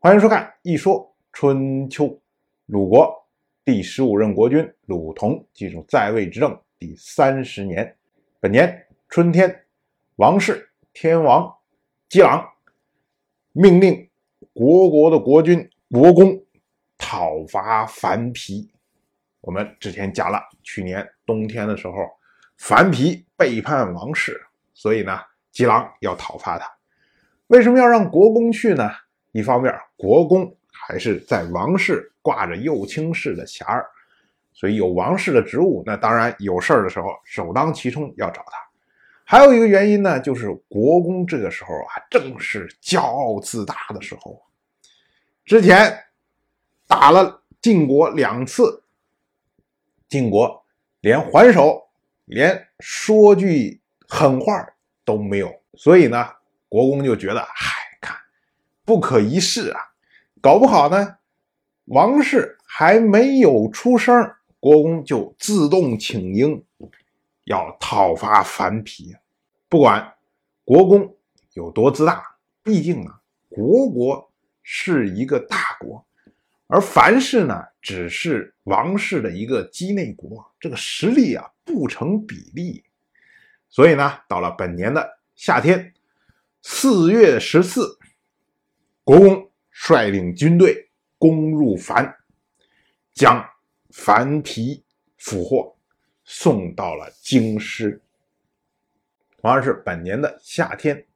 欢迎收看《一说春秋》。鲁国第十五任国君鲁同进入在位执政第三十年，本年春天，王室天王姬朗命令国国的国君国公讨伐樊皮。我们之前讲了，去年冬天的时候，樊皮背叛王室，所以呢，姬朗要讨伐他。为什么要让国公去呢？一方面，国公还是在王室挂着右卿士的衔儿，所以有王室的职务，那当然有事儿的时候首当其冲要找他。还有一个原因呢，就是国公这个时候啊，正是骄傲自大的时候。之前打了晋国两次，晋国连还手、连说句狠话都没有，所以呢。国公就觉得，嗨，不可一世啊！搞不好呢，王室还没有出声，国公就自动请缨，要讨伐樊皮。不管国公有多自大，毕竟啊，国国是一个大国，而樊氏呢，只是王室的一个畿内国，这个实力啊不成比例。所以呢，到了本年的夏天。四月十四，国公率领军队攻入樊，将樊皮俘获，送到了京师。同样是本年的夏天，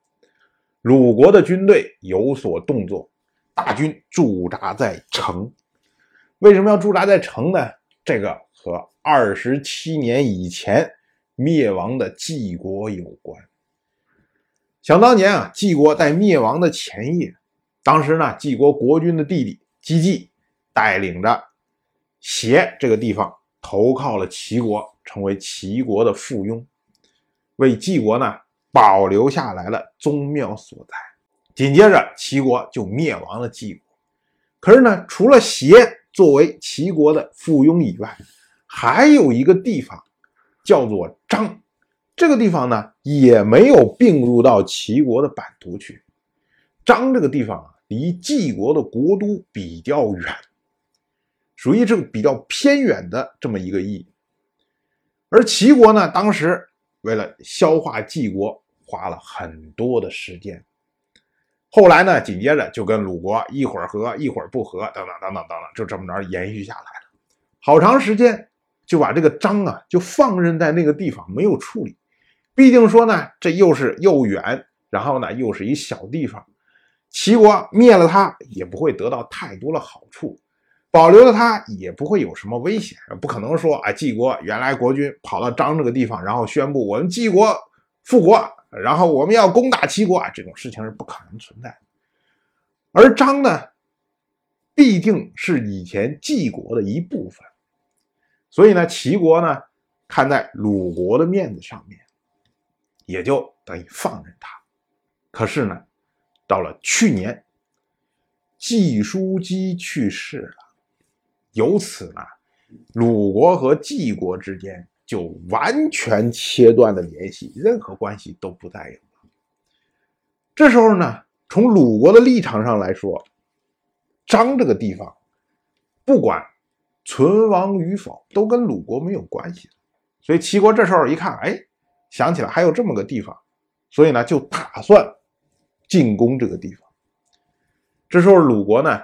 鲁国的军队有所动作，大军驻扎在城。为什么要驻扎在城呢？这个和二十七年以前灭亡的晋国有关。想当年啊，晋国在灭亡的前夜，当时呢，晋国国君的弟弟姬季带领着协这个地方投靠了齐国，成为齐国的附庸，为晋国呢保留下来了宗庙所在。紧接着，齐国就灭亡了晋国。可是呢，除了协作为齐国的附庸以外，还有一个地方叫做章。这个地方呢，也没有并入到齐国的版图去。张这个地方啊，离晋国的国都比较远，属于这个比较偏远的这么一个邑。而齐国呢，当时为了消化晋国，花了很多的时间。后来呢，紧接着就跟鲁国一会儿和一会儿不和，等等等等等等，就这么着延续下来了。好长时间就把这个张啊，就放任在那个地方，没有处理。毕竟说呢，这又是又远，然后呢又是一小地方，齐国灭了他也不会得到太多的好处，保留了他也不会有什么危险，不可能说啊，晋国原来国君跑到张这个地方，然后宣布我们晋国复国，然后我们要攻打齐国啊，这种事情是不可能存在。而张呢，毕竟是以前晋国的一部分，所以呢，齐国呢看在鲁国的面子上面。也就等于放任他。可是呢，到了去年，季叔姬去世了，由此呢，鲁国和季国之间就完全切断了联系，任何关系都不再有了。这时候呢，从鲁国的立场上来说，张这个地方，不管存亡与否，都跟鲁国没有关系所以齐国这时候一看，哎。想起来还有这么个地方，所以呢就打算进攻这个地方。这时候鲁国呢，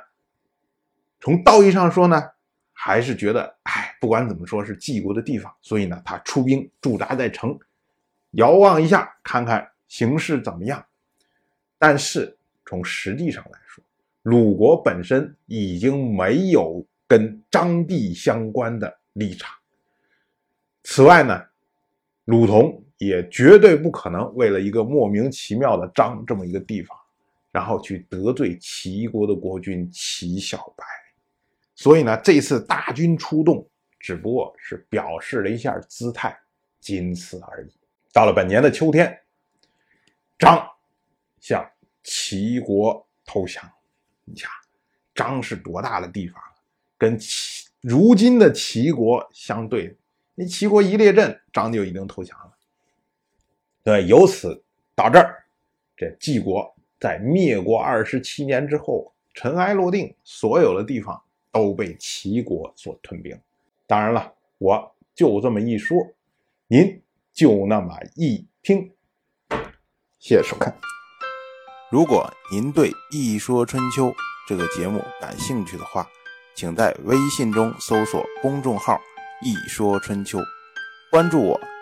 从道义上说呢，还是觉得，哎，不管怎么说是晋国的地方，所以呢他出兵驻扎在城，遥望一下，看看形势怎么样。但是从实际上来说，鲁国本身已经没有跟张地相关的立场。此外呢，鲁同。也绝对不可能为了一个莫名其妙的张这么一个地方，然后去得罪齐国的国君齐小白。所以呢，这次大军出动只不过是表示了一下姿态，仅此而已。到了本年的秋天，张向齐国投降。你想，张是多大的地方？跟齐如今的齐国相对，那齐国一列阵，张就已经投降了。对，由此到这儿，这晋国在灭国二十七年之后，尘埃落定，所有的地方都被齐国所吞并。当然了，我就这么一说，您就那么一听。谢谢收看。如果您对《一说春秋》这个节目感兴趣的话，请在微信中搜索公众号“一说春秋”，关注我。